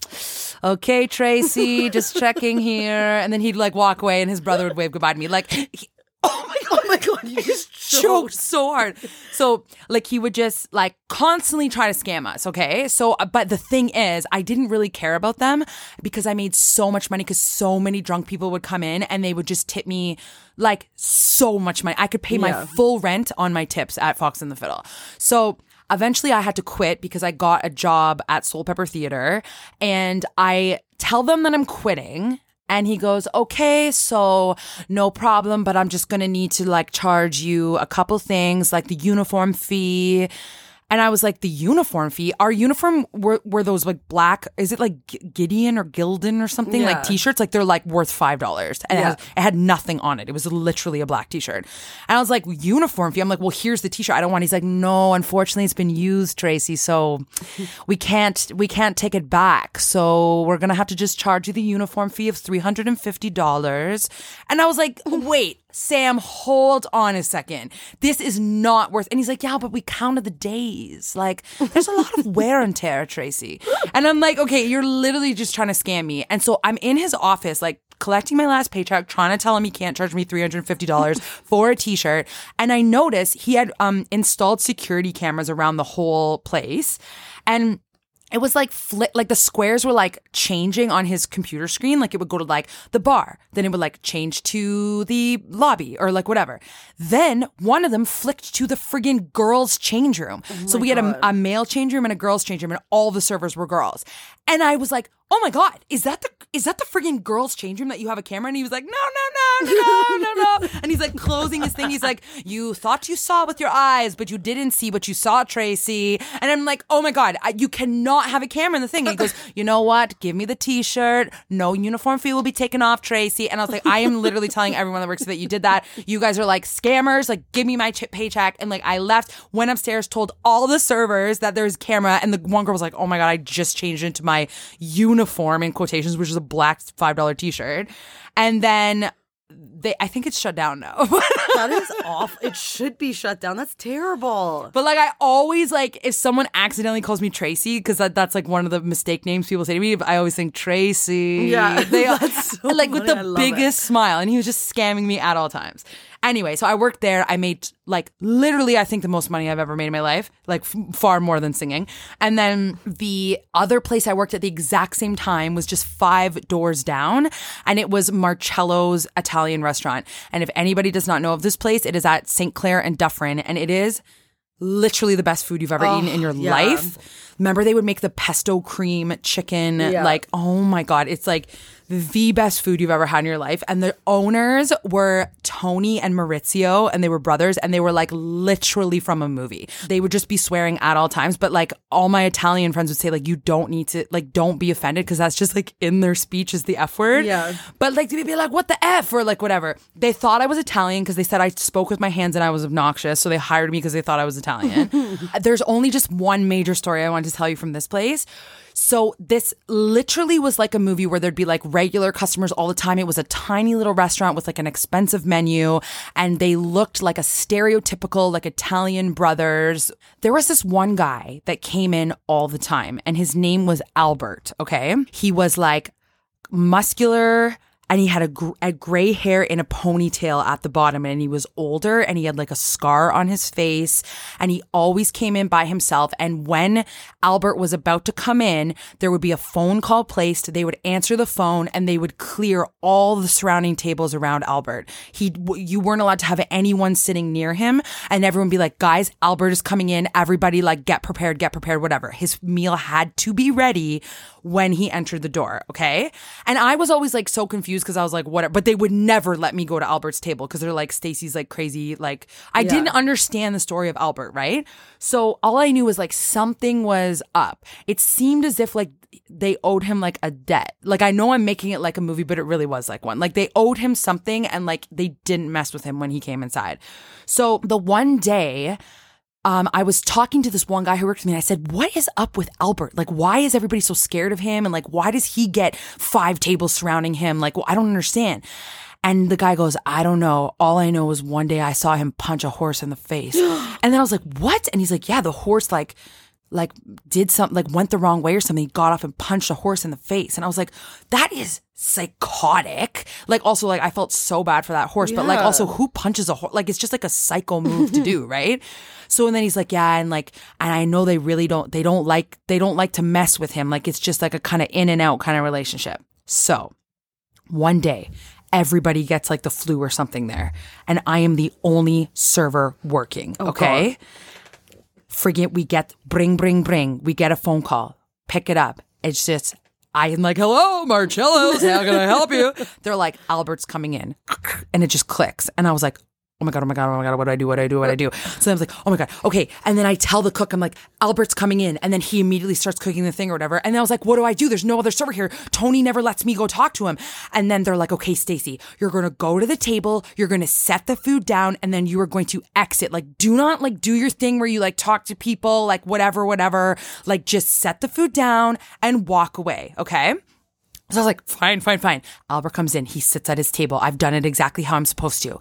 okay, Tracy, just checking here. And then he'd like walk away and his brother would wave goodbye to me. Like, he- oh my God. Oh my god, you just choked so hard. So like he would just like constantly try to scam us. Okay. So, uh, but the thing is, I didn't really care about them because I made so much money because so many drunk people would come in and they would just tip me like so much money. I could pay my Yeah. full rent on my tips at Fox and the Fiddle. So eventually I had to quit because I got a job at Soulpepper Theater and I tell them that I'm quitting. And he goes, okay, so no problem, but I'm just gonna need to like charge you a couple things, like the uniform fee. And I was like, the uniform fee? Our uniform were, were those like black, is it like Gideon or Gildan or something? Yeah. Like t shirts? Like they're like worth $5. And it, has, it had nothing on it. It was literally a black t shirt. And I was like, uniform fee? I'm like, well, here's the t shirt. I don't want. He's like, no, unfortunately, it's been used, Tracy. So we can't, we can't take it back. So we're going to have to just charge you the uniform fee of $350. And I was like, wait. Sam, hold on a second. This is not worth. And he's like, yeah, but we counted the days. Like, there's a lot of wear and tear, Tracy. And I'm like, okay, you're literally just trying to scam me. And so I'm in his office, like collecting my last paycheck, trying to tell him he can't charge me $350 for a t-shirt. And I noticed he had um, installed security cameras around the whole place. And it was like flip, like the squares were like changing on his computer screen. Like it would go to like the bar, then it would like change to the lobby or like whatever. Then one of them flicked to the friggin' girls' change room. Oh so we had a, a male change room and a girls' change room, and all the servers were girls. And I was like, "Oh my god, is that the is that the friggin' girls' change room that you have a camera?" And he was like, "No, no, no, no, no, no, no." And he's like closing his thing. He's like, "You thought you saw with your eyes, but you didn't see what you saw, Tracy." And I'm like, "Oh my god, I, you cannot have a camera in the thing." And he goes, "You know what? Give me the T-shirt. No uniform fee will be taken off, Tracy." And I was like, "I am literally telling everyone that works that you did that. You guys are like scammers. Like, give me my ch- paycheck." And like, I left, went upstairs, told all the servers that there's camera, and the one girl was like, "Oh my god, I just changed into my uniform in quotations, which is a black five dollar T-shirt," and then. They, I think it's shut down now. That is awful. It should be shut down. That's terrible. But like I always like if someone accidentally calls me Tracy because that, that's like one of the mistake names people say to me. I always think Tracy. Yeah, they that's so like with funny. I the love it. biggest smile, and he was just scamming me at all times. Anyway, so I worked there. I made like literally, I think the most money I've ever made in my life, like f- far more than singing. And then the other place I worked at the exact same time was just five doors down, and it was Marcello's Italian restaurant. And if anybody does not know of this place, it is at St. Clair and Dufferin, and it is literally the best food you've ever eaten in your yeah. life. remember they would make the pesto cream chicken. Yeah. Like, oh my God. It's like the best food you've ever had in your life. And the owners were Tony and Maurizio, and they were brothers, and they were like literally from a movie. They would just be swearing at all times. But like all my Italian friends would say, like, you don't need to, like, don't be offended because that's just like in their speech is the F word. Yeah. But like, they'd be like, what the F? Or like, whatever. They thought I was Italian because they said I spoke with my hands and I was obnoxious. So they hired me because they thought I was Italian. There's only just one major story I wanted to tell you from this place. So this literally was like a movie where there'd be like regular customers all the time. It was a tiny little restaurant with like an expensive menu and they looked like a stereotypical like Italian brothers. There was this one guy that came in all the time and his name was Albert, okay? He was like muscular and he had a, gr- a gray hair in a ponytail at the bottom and he was older and he had like a scar on his face and he always came in by himself and when albert was about to come in there would be a phone call placed they would answer the phone and they would clear all the surrounding tables around albert. He you weren't allowed to have anyone sitting near him and everyone would be like guys albert is coming in. Everybody like get prepared get prepared whatever. His meal had to be ready when he entered the door okay? And i was always like so confused because i was like whatever but they would never let me go to albert's table because they're like Stacey's like crazy like i didn't understand the story of albert right? So all i knew was like something was up. It seemed as if like they owed him like a debt. Like i know i'm making it like a movie but it really was like one. Like they owed him something and like they didn't mess with him when he came inside. So the one day um, I was talking to this one guy who worked with me and I said, What is up with Albert? Like, why is everybody so scared of him? And like, why does he get five tables surrounding him? Like, well, I don't understand. And the guy goes, I don't know. All I know is one day I saw him punch a horse in the face. and then I was like, What? And he's like, Yeah, the horse, like, like did something like went the wrong way or something. He got off and punched a horse in the face. And I was like, that is psychotic. Like also like I felt so bad for that horse, but like also who punches a horse? Like it's just like a psycho move to do, right? So and then he's like, yeah, and like and I know they really don't they don't like they don't like to mess with him. Like it's just like a kind of in and out kind of relationship. So one day everybody gets like the flu or something there and i am the only server working oh, okay forget we get bring bring bring we get a phone call pick it up it's just i am like hello marcello's how can i help you? They're like albert's coming in. And it just clicks. And i was like oh my god, oh my god, oh my god, what do I do? What do I do? What do I do? So I was like, oh my god, okay. And then I tell the cook, I'm like, Albert's coming in, and then he immediately starts cooking the thing or whatever. And then I was like, what do I do? There's no other server here. Tony never lets me go talk to him. And then they're like, okay, Stacey, you're gonna go to the table, you're gonna set the food down, and then you are going to exit. Like, do not like do your thing where you like talk to people, like whatever, whatever. Like, just set the food down and walk away. Okay. So I was like, fine, fine, fine. Albert comes in. He sits at his table. I've done it exactly how I'm supposed to.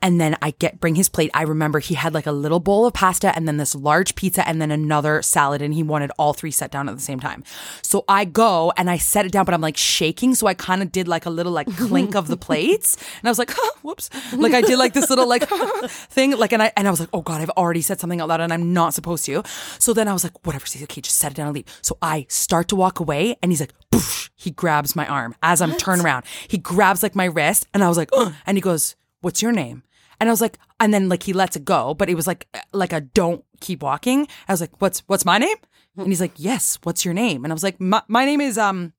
And then I get, bring his plate. I remember he had like a little bowl of pasta and then this large pizza and then another salad. And he wanted all three set down at the same time. So I go and I set it down, but I'm like shaking. So I kind of did like a little like clink of the plates. And I was like, whoops. Like I did like this little like thing. Like, and I, and I was like, oh God, I've already said something out loud and I'm not supposed to. So then I was like, whatever, okay, just set it down and leave. So I start to walk away and he's like, he grabs my arm as I'm turned around. He grabs like my wrist and I was like, Ugh, and he goes, what's your name? And I was like, and then like he lets it go, but it was like like a don't keep walking. I was like, what's what's my name? And he's like, yes, what's your name? And I was like, my, my name is um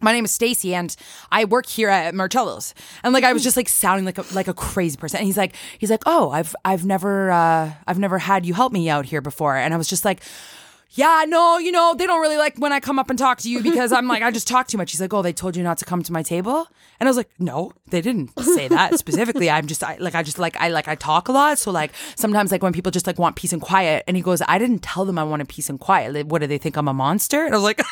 my name is Stacey and I work here at Marcello's. And like I was just like sounding like a like a crazy person. And he's like he's like, "Oh, I've I've never uh I've never had you help me out here before." And I was just like yeah, no, you know, they don't really like when I come up and talk to you because I'm like, I just talk too much. He's like, oh, they told you not to come to my table? And I was like, no, they didn't say that specifically. I'm just, I, like, I just like, I like, I talk a lot. So like, sometimes like when people just like want peace and quiet and he goes, I didn't tell them I wanted peace and quiet. Like, what do they think I'm a monster? And I was like,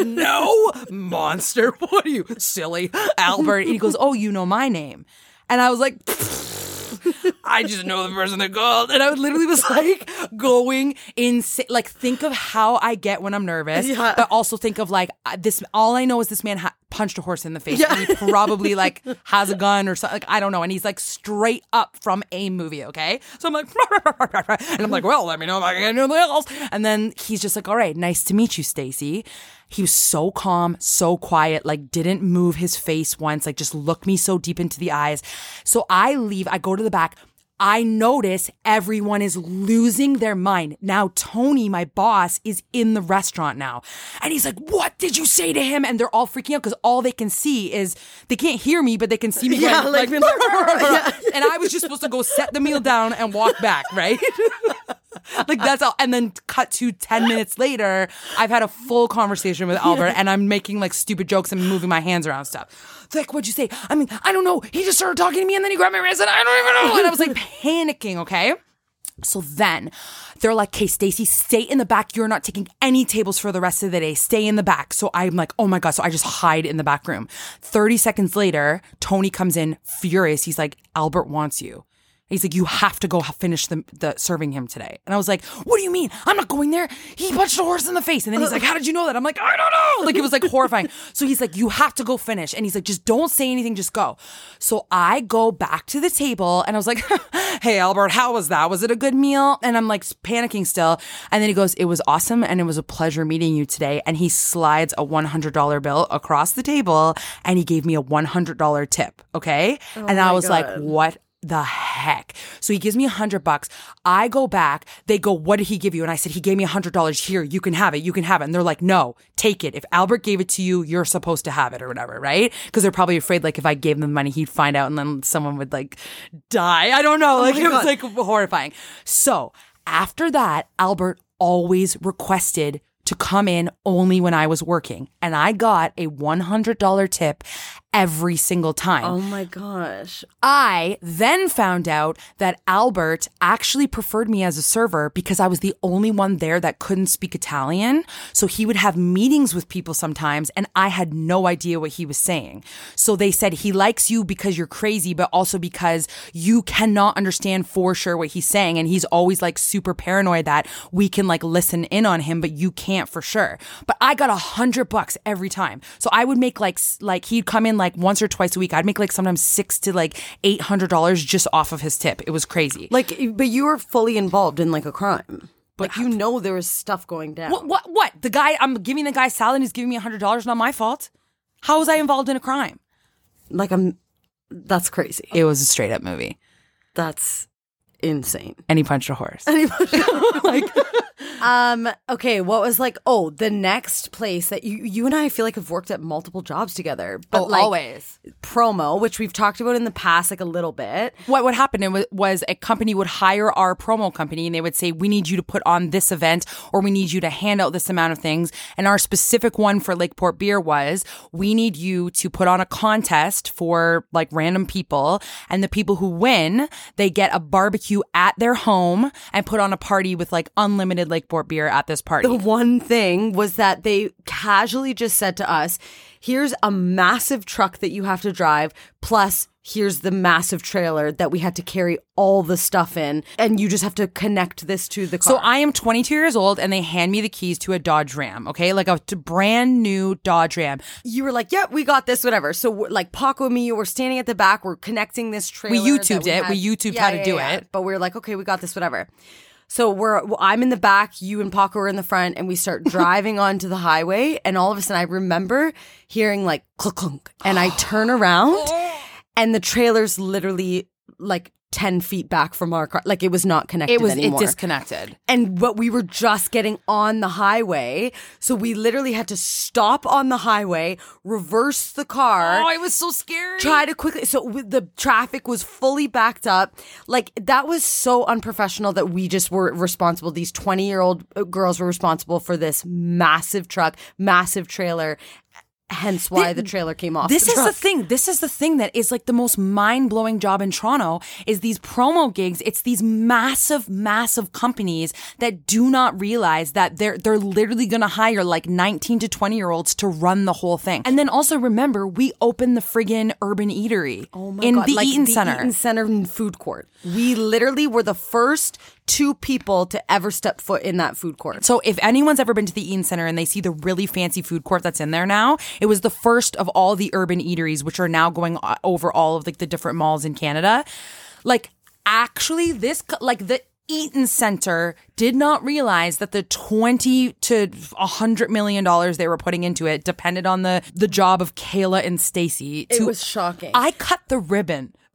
no, monster. What are you, silly Albert? And he goes, oh, you know my name. And I was like, I just know the person that called. And I literally was like going insane. Like, think of how I get when I'm nervous, Yeah. but also think of like this. All I know is this man ha- punched a horse in the face. And he probably like has a gun or something. Like, I don't know. And he's like straight up from a movie. Okay. So I'm like, and I'm like, well, let me know if I can get anything else. And then he's just like, all right, nice to meet you, Stacey. He was so calm, so quiet, like didn't move his face once, like just looked me so deep into the eyes. So I leave, I go to the back. I notice everyone is losing their mind. Now, Tony, my boss, is in the restaurant now. And he's like, What did you say to him? And they're all freaking out because all they can see is they can't hear me, but they can see me. Yeah, going, like, like, yeah. and I was just supposed to go set the meal down and walk back, right? like that's all. And then cut to 10 minutes later, I've had a full conversation with Albert and I'm making like stupid jokes and moving my hands around stuff. Like, what'd you say? I mean, I don't know. He just started talking to me and then he grabbed my wrist and I don't even know. And I was like panicking, okay? So then they're like, okay, Stacey, stay in the back. You're not taking any tables for the rest of the day. Stay in the back. So I'm like, oh my God. So I just hide in the back room. 30 seconds later, Tony comes in furious. He's like, Albert wants you. He's like, you have to go finish the, the serving him today. And I was like, what do you mean? I'm not going there. He punched a horse in the face. And then he's like, how did you know that? I'm like, I don't know. Like, it was like horrifying. So he's like, you have to go finish. And he's like, just don't say anything, just go. So I go back to the table and I was like, hey, Albert, how was that? Was it a good meal? And I'm like panicking still. And then he goes, it was awesome. And it was a pleasure meeting you today. And he slides a $100 bill across the table and he gave me a $100 tip. Okay. Oh and I was like, what the heck? So he gives me a hundred bucks. I go back. They go, what did he give you? And I said, he gave me a hundred dollars. Here, you can have it. You can have it. And they're like, no, take it. If Albert gave it to you, you're supposed to have it or whatever, right? Because they're probably afraid, like, if I gave them money, he'd find out and then someone would like die. I don't know. Oh like, it was like horrifying. So after that, Albert always requested to come in only when I was working. And I got a $100 tip every single time. Oh my gosh. I then found out that Albert actually preferred me as a server because I was the only one there that couldn't speak Italian. So he would have meetings with people sometimes and I had no idea what he was saying. So they said he likes you because you're crazy, but also because you cannot understand for sure what he's saying. And he's always like super paranoid that we can like listen in on him, but you can't for sure. But I got a hundred bucks every time. So I would make like, like he'd come in like once or twice a week. I'd make like sometimes six to like eight hundred dollars just off of his tip. It was crazy. Like, but you were fully involved in like a crime. But you know there was stuff going down. What? What? What? The guy I'm giving the guy salad. and He's giving me a hundred dollars. Not my fault. How was I involved in a crime? Like I'm. That's crazy. It was a straight up movie, That's insane. and he punched a horse. like, um. Okay. What was like? Oh, the next place that you you and I feel like have worked at multiple jobs together. But Oh, like, always. promo, which we've talked about in the past, like a little bit. what would happen was a company would hire our promo company and they would say we need you to put on this event or we need you to hand out this amount of things and our specific one for lakeport beer was we need you to put on a contest for like random people and the people who win they get a barbecue at their home and put on a party with like unlimited lakeport beer at this party The one thing was that they casually just said to us, "Here's a massive truck that you have to drive, plus." Here's the massive trailer that we had to carry all the stuff in, and you just have to connect this to the car. So I am 22 years old and they hand me the keys to a Dodge Ram, okay? Like a brand new Dodge Ram. you were like, "Yep, we got this, whatever." So like Paco and me, we're standing at the back, we're connecting this trailer. that YouTubed it. We YouTubed how to do it. But we are like, "Okay, we got this, whatever." So we're well, I'm in the back, you and Paco are in the front, and we start driving onto the highway. And all of a sudden, I remember hearing like clunk clunk, and I turn around, oh. And the trailer's literally like ten feet back from our car. Like it was not connected It was anymore it disconnected. and but we were just getting on the highway so we literally had to stop on the highway reverse the car Oh, it was so scary. try to quickly so the traffic was fully backed up like that was so unprofessional that we just were responsible these 20 year old uh, girls were responsible for this massive truck massive trailer hence why the trailer came off This the is the thing. This is the thing that is like the most mind blowing job in Toronto is these promo gigs. It's these massive, massive companies that do not realize that they're they're literally going to hire like 19 to 20 year olds to run the whole thing. And then also remember, we opened the friggin' Urban Eatery Oh my in God, the like Eaton the Center. Eaton Center food court. We literally were the first two people to ever step foot in that food court. So if anyone's ever been to the Eaton Center and they see the really fancy food court that's in there now, it was the first of all the urban eateries, which are now going uh, over all of like the different malls in Canada. Like actually, this like the Eaton Center did not realize that the twenty to hundred million dollars they were putting into it depended on the the job of Kayla and Stacey. It was shocking. I cut the ribbon.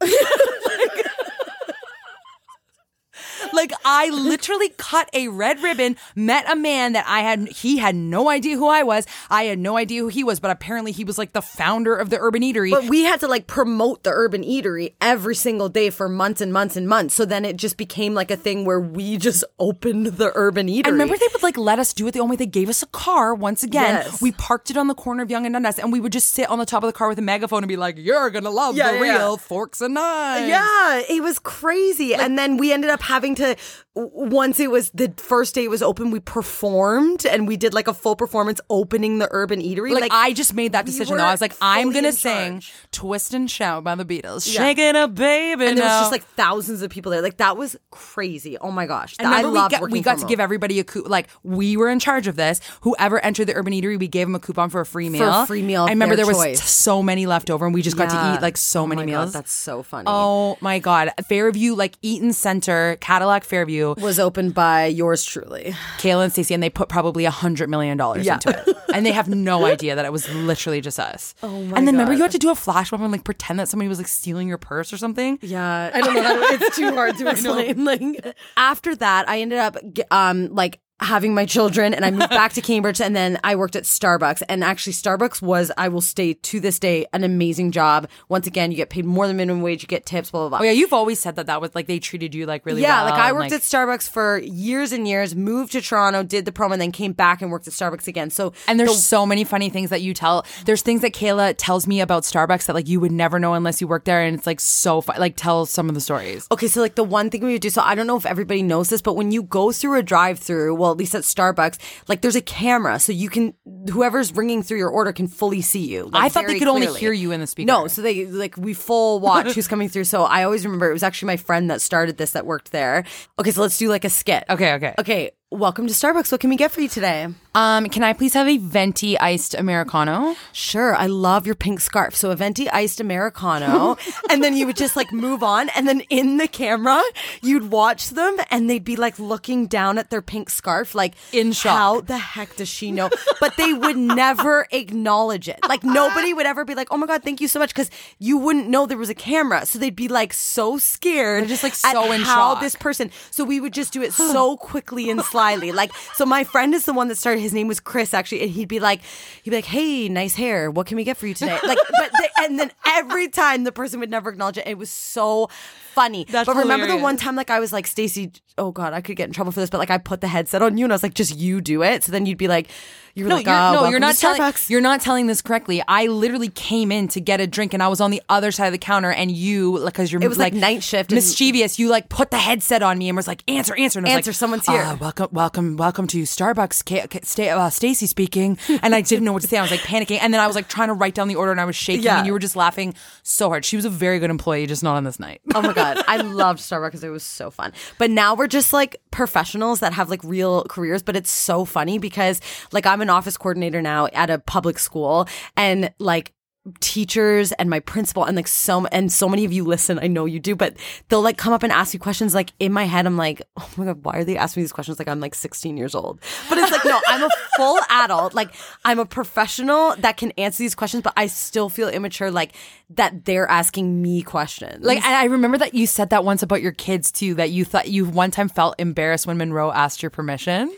like I literally cut a red ribbon, met a man that I had he had no idea who I was. I had no idea who he was, but apparently he was like the founder of the Urban Eatery. But we had to like promote the urban eatery every single day for months and months and months. So then it just became like a thing where we just opened the urban eatery. I remember they would like let us do it the only way they gave us a car once again. Yes. We parked it on the corner of Yonge and Dundas and we would just sit on the top of the car with a megaphone and be like, You're gonna love Yeah, the yeah, yeah. real forks and knives. Yeah, it was crazy. and then we ended up having to, w- once it was the first day it was open, we performed and we did like a full performance opening the urban eatery. Like, I just made that decision were though. I was like, I'm gonna sing charge. Twist and Shout by the Beatles. Yeah. Shaking a baby. and there was just like thousands of people there. Like that was crazy. Oh my gosh. And I loved we got, we got to home. give everybody a coup. Like we were in charge of this. Whoever entered the Urban Eatery, we gave them a coupon for a free meal. a free meal I remember there was choice. so many left over, and we just got to eat like so Oh many my God, meals. that's so funny. oh my god, Fairview, like Eaton Center, Cadillac Fairview, was opened by yours truly. Kayla and Stacey, and they put probably a hundred million dollars Yeah. into it, and they have no idea that it was literally just us. Oh my And then remember, you had to do a flash mob and like pretend that somebody was like stealing your purse or something. Yeah, I don't know. It's too hard to explain. Like after that, I ended up um like having my children, and I moved back to Cambridge, and then I worked at Starbucks. And actually, Starbucks was I will stay to this day an amazing job. Once again, you get paid more than minimum wage, you get tips, blah blah blah. Oh yeah, you've always said that that was like they treated you like really yeah, well. like I worked at Starbucks for years and years, moved to Toronto, did the promo, and then came back and worked at Starbucks again. So And there's so many funny things that you tell. There's things that Kayla tells me about Starbucks that like you would never know unless you work there, and it's like so fun. Like tell some of the stories. Okay, so like the one thing we would do, so I don't know if everybody knows this, but when you go through a drive through, well, at least at Starbucks, like there's a camera, so you can, whoever's ringing through your order can fully see you. like, I thought they could only hear you in the speaker. No, so they, like, we full watch who's coming through. So I always remember it was actually my friend that started this that worked there. Okay, so let's do like a skit. Okay, okay. Okay, welcome to Starbucks. What can we get for you today? Um, can I please have a venti iced americano? Sure, I love your pink scarf. So a venti iced americano, and then you would just like move on, and then in the camera, you'd watch them, and they'd be like looking down at their pink scarf, like In shock. How the heck does she know? But they would never acknowledge it. Like nobody would ever be like, "Oh my god, thank you so much," because you wouldn't know there was a camera, so they'd be like so scared, They're just, like, at so in how shock. this person. So we would just do it so quickly and Like, so my friend is the one that started. His name was Chris, actually, and he'd be like, he'd be like, "Hey, nice hair. What can we get for you today?" Like, but the, and then every time the person would never acknowledge it. It was so funny. That's but remember the one time, like, I was like, Stacey, oh god, I could get in trouble for this, but like, I put the headset on you, and I was like, just you do it. So then you'd be like, you were No, like, you're, "Oh, no, you're not telling. You're not telling this correctly. I literally came in to get a drink, and I was on the other side of the counter, and you, like, because you're It was, like, night shift and- mischievous. You like put the headset on me and was like, "Answer, answer," and I was Answer, like, someone's here. "Uh, welcome, welcome, welcome to Starbucks. K- K- uh, Stacey speaking, and I didn't know what to say. I was like panicking, and then I was like trying to write down the order, and I was shaking, Yeah. and you were just laughing so hard. She was a very good employee, just not on this night. Oh my god, I loved Starbucks because it was so fun. But now we're just like professionals that have like real careers. But it's so funny because like I'm an office coordinator now at a public school, and like teachers and my principal and like so and so many of you listen i know you do but they'll like come up and ask you questions like in my head i'm like oh my god why are they asking me these questions like i'm like 16 years old but it's like no i'm a full adult like i'm a professional that can answer these questions but i still feel immature like that they're asking me questions Like, and I remember that you said that once about your kids too. That you thought you one time felt embarrassed when Monroe asked your permission.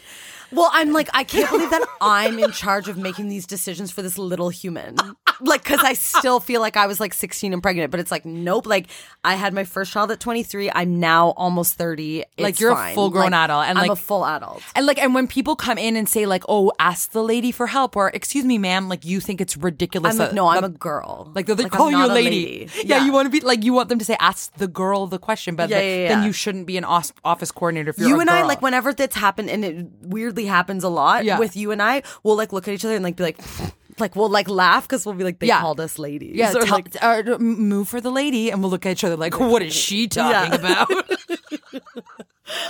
Well, I'm like, I can't believe that I'm in charge of making these decisions for this little human. Like, because I still feel like I was like 16 and pregnant, but it's like, nope. Like, I had my first child at 23. I'm now almost 30. Like, you're a full-grown Like, adult, and, I'm like- a full adult. And like, and when people come in and say like, "Oh, ask the lady for help," or "Excuse me, ma'am," like you think it's ridiculous. I'm like, no, I'm that- a girl. Like they're like, call oh, you a lady. Yeah, you want to be like you want them to say, "Ask the girl the question," but Yeah, like, yeah, then you shouldn't be an office coordinator if you're you and I like whenever that's happened, and it weirdly happens a lot Yeah. with you and I. We'll like look at each other and like be like, like we'll like laugh because we'll be like, they Yeah. called us ladies. Yeah, Or, tell, like, m- move for the lady, and we'll look at each other like, "What is she talking Yeah. about?"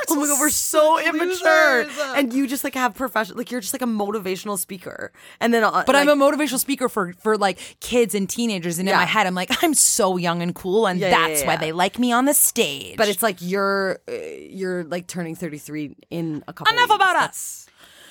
oh my god, we're so immature. losers. And you just like have professional, like you're just like a motivational speaker. And then, uh, But like, I'm a motivational speaker for for like kids and teenagers, and in Yeah. my head, I'm like, I'm so young and cool, and Yeah, that's yeah, why they like me on the stage. But it's like you're uh, you're like turning 33 in a couple. enough about us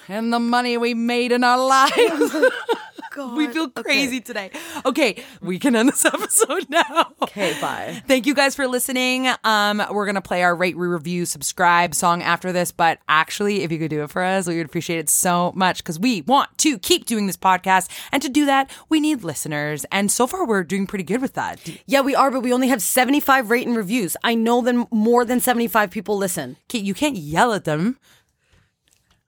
and the money we made in our lives. God. We feel crazy today. Okay, we can end this episode now. Okay, bye. Thank you guys for listening. Um, we're gonna play our rate, review, subscribe song after this, but actually, if you could do it for us, we would appreciate it so much because we want to keep doing this podcast, and to do that, we need listeners. And so far, we're doing pretty good with that. Yeah, we are, but we only have 75 rate and reviews. I know that more than 75 people listen. Okay, you can't yell at them.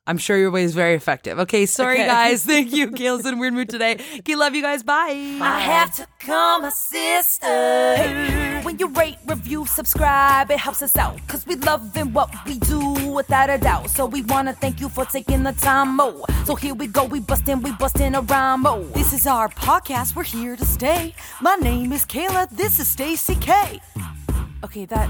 I'm sure your way is very effective. Okay, sorry Okay. guys. Thank you. Kayla's in weird mood today. Okay, love you guys. Bye. I have to call my sister. When you rate, review, subscribe, it helps us out. Cause we love loving what we do without a doubt. So we wanna thank you for taking the time, mo. So here we go, we bustin', we bustin' a rhyme, mo. This is our podcast. We're here to stay. My name is Kayla. This is Stacey K. Okay, that.